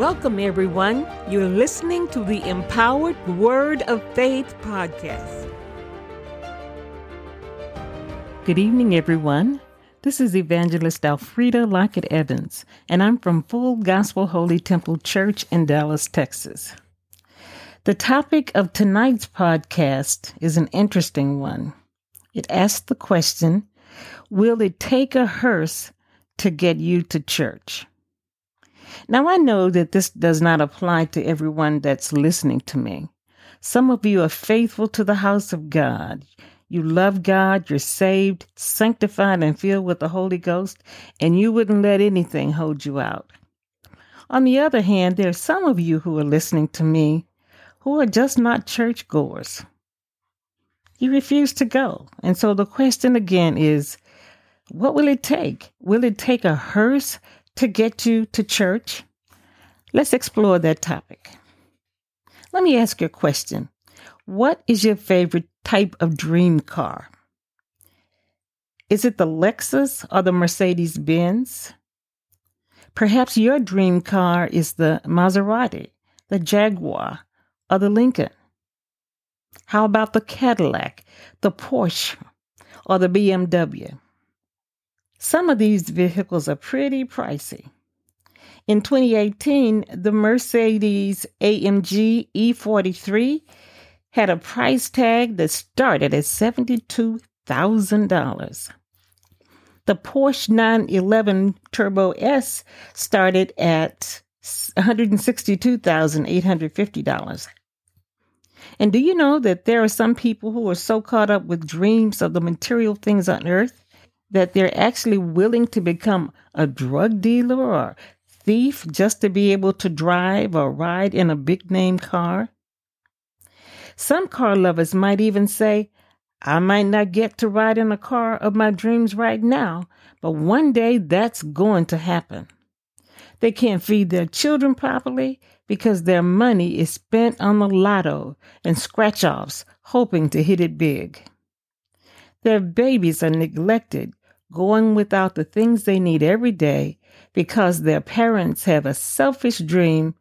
Welcome, everyone. You're listening to the Empowered Word of Faith podcast. Good evening, everyone. This is Evangelist Alfreda Lockett Evans, and I'm from Full Gospel Holy Temple Church in Dallas, Texas. The topic of tonight's podcast is an interesting one. It asks the question Will it take a hearse to get you to church? Now, I know that this does not apply to everyone that's listening to me. Some of you are faithful to the house of God. You love God, you're saved, sanctified, and filled with the Holy Ghost, and you wouldn't let anything hold you out. On the other hand, there are some of you who are listening to me who are just not churchgoers. You refuse to go. And so the question again is what will it take? Will it take a hearse to get you to church? Let's explore that topic. Let me ask you a question. What is your favorite type of dream car? Is it the Lexus or the Mercedes Benz? Perhaps your dream car is the Maserati, the Jaguar, or the Lincoln. How about the Cadillac, the Porsche, or the BMW? Some of these vehicles are pretty pricey. In 2018, the Mercedes AMG E43 had a price tag that started at $72,000. The Porsche 911 Turbo S started at $162,850. And do you know that there are some people who are so caught up with dreams of the material things on earth that they're actually willing to become a drug dealer or thief just to be able to drive or ride in a big name car? Some car lovers might even say, I might not get to ride in a car of my dreams right now, but one day that's going to happen. They can't feed their children properly because their money is spent on the lotto and scratch offs, hoping to hit it big. Their babies are neglected going without the things they need every day because their parents have a selfish dream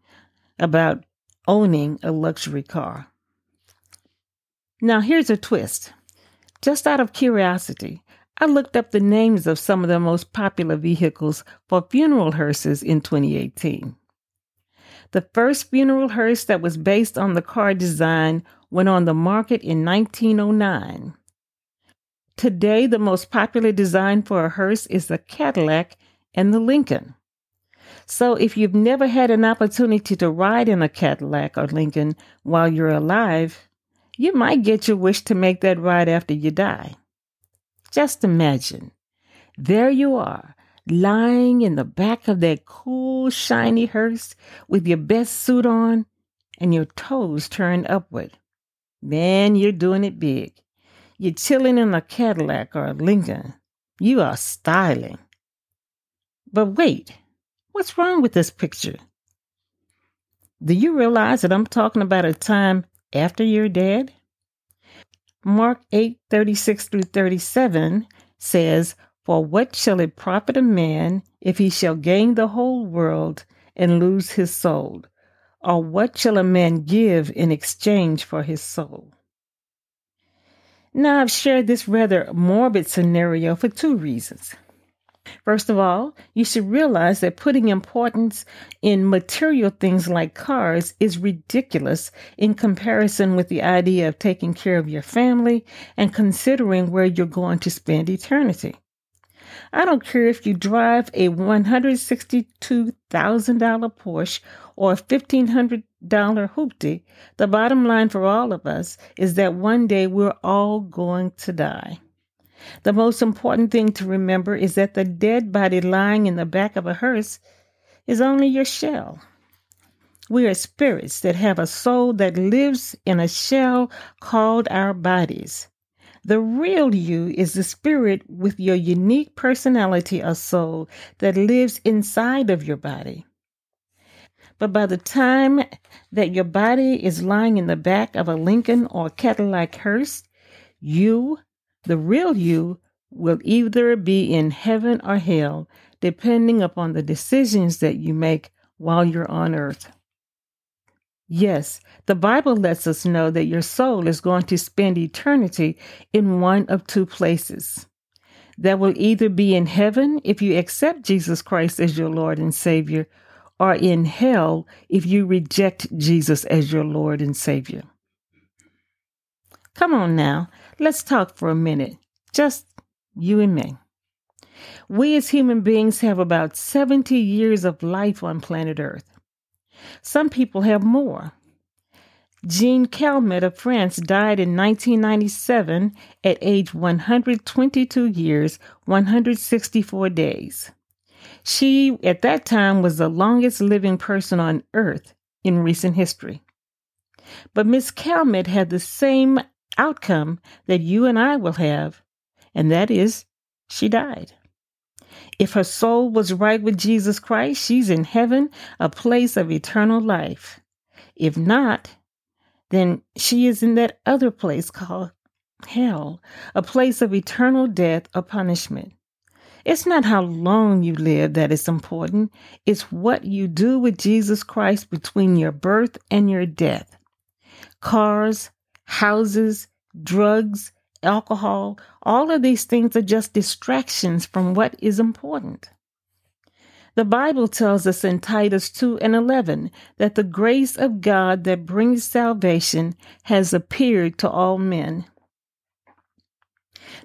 about owning a luxury car. Now, here's a twist. Just out of curiosity, I looked up the names of some of the most popular vehicles for funeral hearses in 2018. The first funeral hearse that was based on the car design went on the market in 1909. Today, the most popular design for a hearse is the Cadillac and the Lincoln. So, if you've never had an opportunity to ride in a Cadillac or Lincoln while you're alive, you might get your wish to make that ride after you die. Just imagine there you are, lying in the back of that cool, shiny hearse with your best suit on and your toes turned upward. Man, you're doing it big. You're chilling in a Cadillac or a Lincoln. You are styling. But wait, what's wrong with this picture? Do you realize that I'm talking about a time after you're dead? Mark 8 36 through 37 says, For what shall it profit a man if he shall gain the whole world and lose his soul? Or what shall a man give in exchange for his soul? Now, I've shared this rather morbid scenario for two reasons. First of all, you should realize that putting importance in material things like cars is ridiculous in comparison with the idea of taking care of your family and considering where you're going to spend eternity. I don't care if you drive a $162,000 Porsche or a $1,500 hoopty. The bottom line for all of us is that one day we're all going to die. The most important thing to remember is that the dead body lying in the back of a hearse is only your shell. We are spirits that have a soul that lives in a shell called our bodies. The real you is the spirit with your unique personality or soul that lives inside of your body. But by the time that your body is lying in the back of a Lincoln or Cadillac hearse, you, the real you, will either be in heaven or hell, depending upon the decisions that you make while you're on earth. Yes, the Bible lets us know that your soul is going to spend eternity in one of two places. That will either be in heaven if you accept Jesus Christ as your Lord and Savior, or in hell if you reject Jesus as your Lord and Savior. Come on now, let's talk for a minute. Just you and me. We as human beings have about 70 years of life on planet Earth. Some people have more. Jean Calment of France died in 1997 at age 122 years, 164 days. She, at that time, was the longest living person on earth in recent history. But Miss Calment had the same outcome that you and I will have, and that is she died. If her soul was right with Jesus Christ, she's in heaven, a place of eternal life. If not, then she is in that other place called hell, a place of eternal death or punishment. It's not how long you live that is important, it's what you do with Jesus Christ between your birth and your death. Cars, houses, drugs, alcohol, all of these things are just distractions from what is important. The Bible tells us in Titus 2 and 11 that the grace of God that brings salvation has appeared to all men.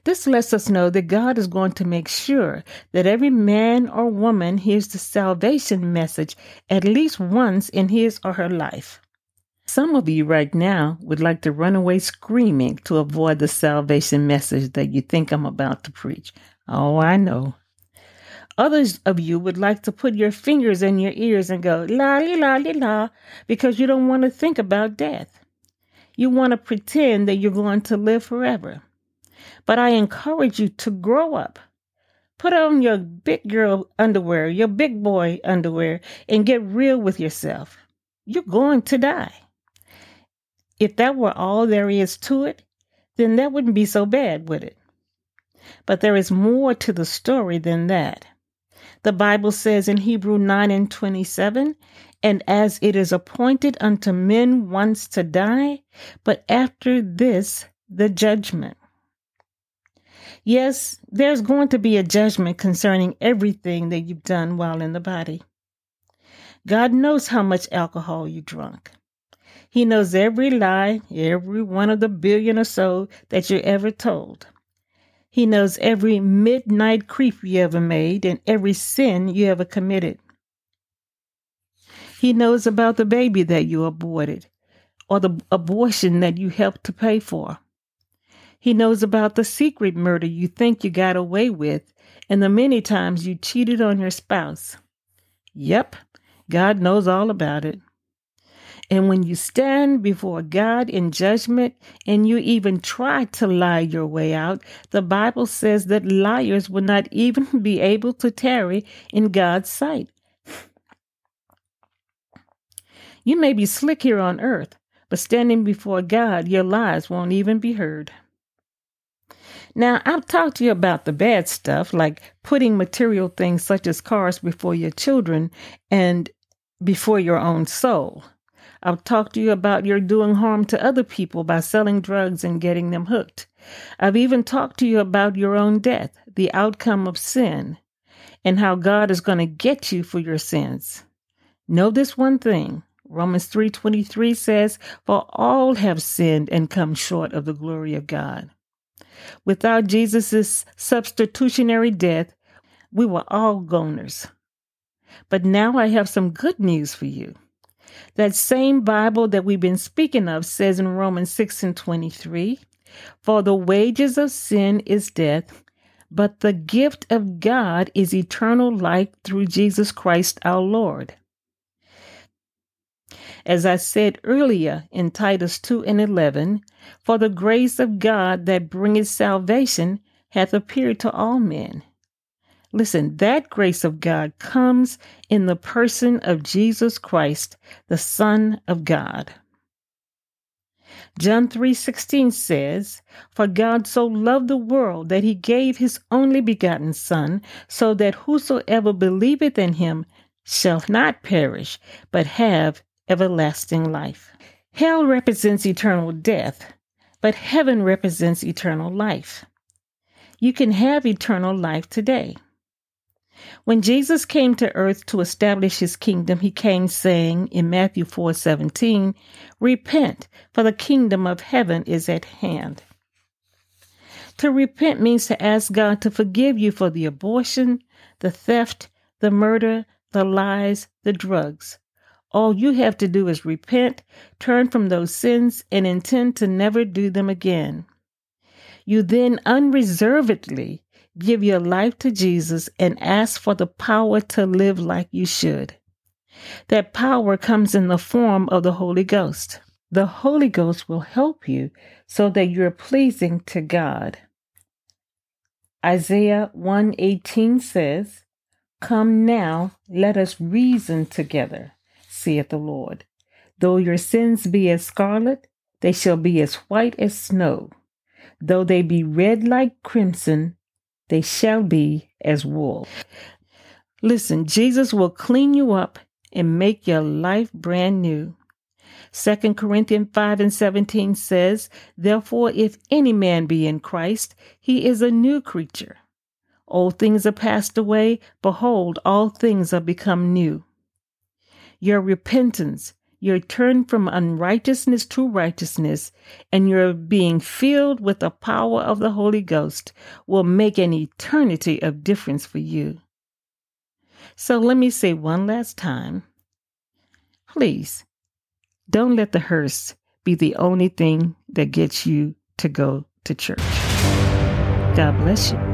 This lets us know that God is going to make sure that every man or woman hears the salvation message at least once in his or her life. Some of you right now would like to run away screaming to avoid the salvation message that you think I'm about to preach. Oh, I know. Others of you would like to put your fingers in your ears and go la la la la because you don't want to think about death. You want to pretend that you're going to live forever. But I encourage you to grow up. Put on your big girl underwear, your big boy underwear, and get real with yourself. You're going to die. If that were all there is to it, then that wouldn't be so bad, would it? But there is more to the story than that. The Bible says in Hebrew 9 and 27, and as it is appointed unto men once to die, but after this, the judgment. Yes, there's going to be a judgment concerning everything that you've done while in the body. God knows how much alcohol you drunk. He knows every lie, every one of the billion or so that you ever told. He knows every midnight creep you ever made and every sin you ever committed. He knows about the baby that you aborted or the abortion that you helped to pay for. He knows about the secret murder you think you got away with and the many times you cheated on your spouse. Yep, God knows all about it. And when you stand before God in judgment and you even try to lie your way out, the Bible says that liars will not even be able to tarry in God's sight. You may be slick here on earth, but standing before God, your lies won't even be heard. Now, I'll talk to you about the bad stuff, like putting material things such as cars before your children and before your own soul. I've talked to you about your doing harm to other people by selling drugs and getting them hooked. I've even talked to you about your own death, the outcome of sin, and how God is going to get you for your sins. Know this one thing. Romans 3:23 says, "For all have sinned and come short of the glory of God." Without Jesus' substitutionary death, we were all goners. But now I have some good news for you. That same Bible that we've been speaking of says in Romans 6 and 23 For the wages of sin is death, but the gift of God is eternal life through Jesus Christ our Lord. As I said earlier in Titus 2 and 11, for the grace of God that bringeth salvation hath appeared to all men. Listen, that grace of God comes in the person of Jesus Christ, the Son of God. John 3:16 says, "For God so loved the world that he gave his only begotten son, so that whosoever believeth in him shall not perish, but have everlasting life. Hell represents eternal death, but heaven represents eternal life. You can have eternal life today. When Jesus came to earth to establish his kingdom, he came saying in Matthew 4:17, "Repent, for the kingdom of heaven is at hand." To repent means to ask God to forgive you for the abortion, the theft, the murder, the lies, the drugs. All you have to do is repent, turn from those sins, and intend to never do them again. You then unreservedly give your life to Jesus and ask for the power to live like you should. That power comes in the form of the Holy Ghost. The Holy Ghost will help you so that you're pleasing to God. Isaiah 118 says, Come now, let us reason together, saith the Lord. Though your sins be as scarlet, they shall be as white as snow. Though they be red like crimson, they shall be as wool. Listen, Jesus will clean you up and make your life brand new. 2 Corinthians 5 and 17 says, Therefore, if any man be in Christ, he is a new creature. Old things are passed away. Behold, all things are become new. Your repentance, your turn from unrighteousness to righteousness, and your being filled with the power of the Holy Ghost will make an eternity of difference for you. So let me say one last time please don't let the hearse be the only thing that gets you to go to church. God bless you.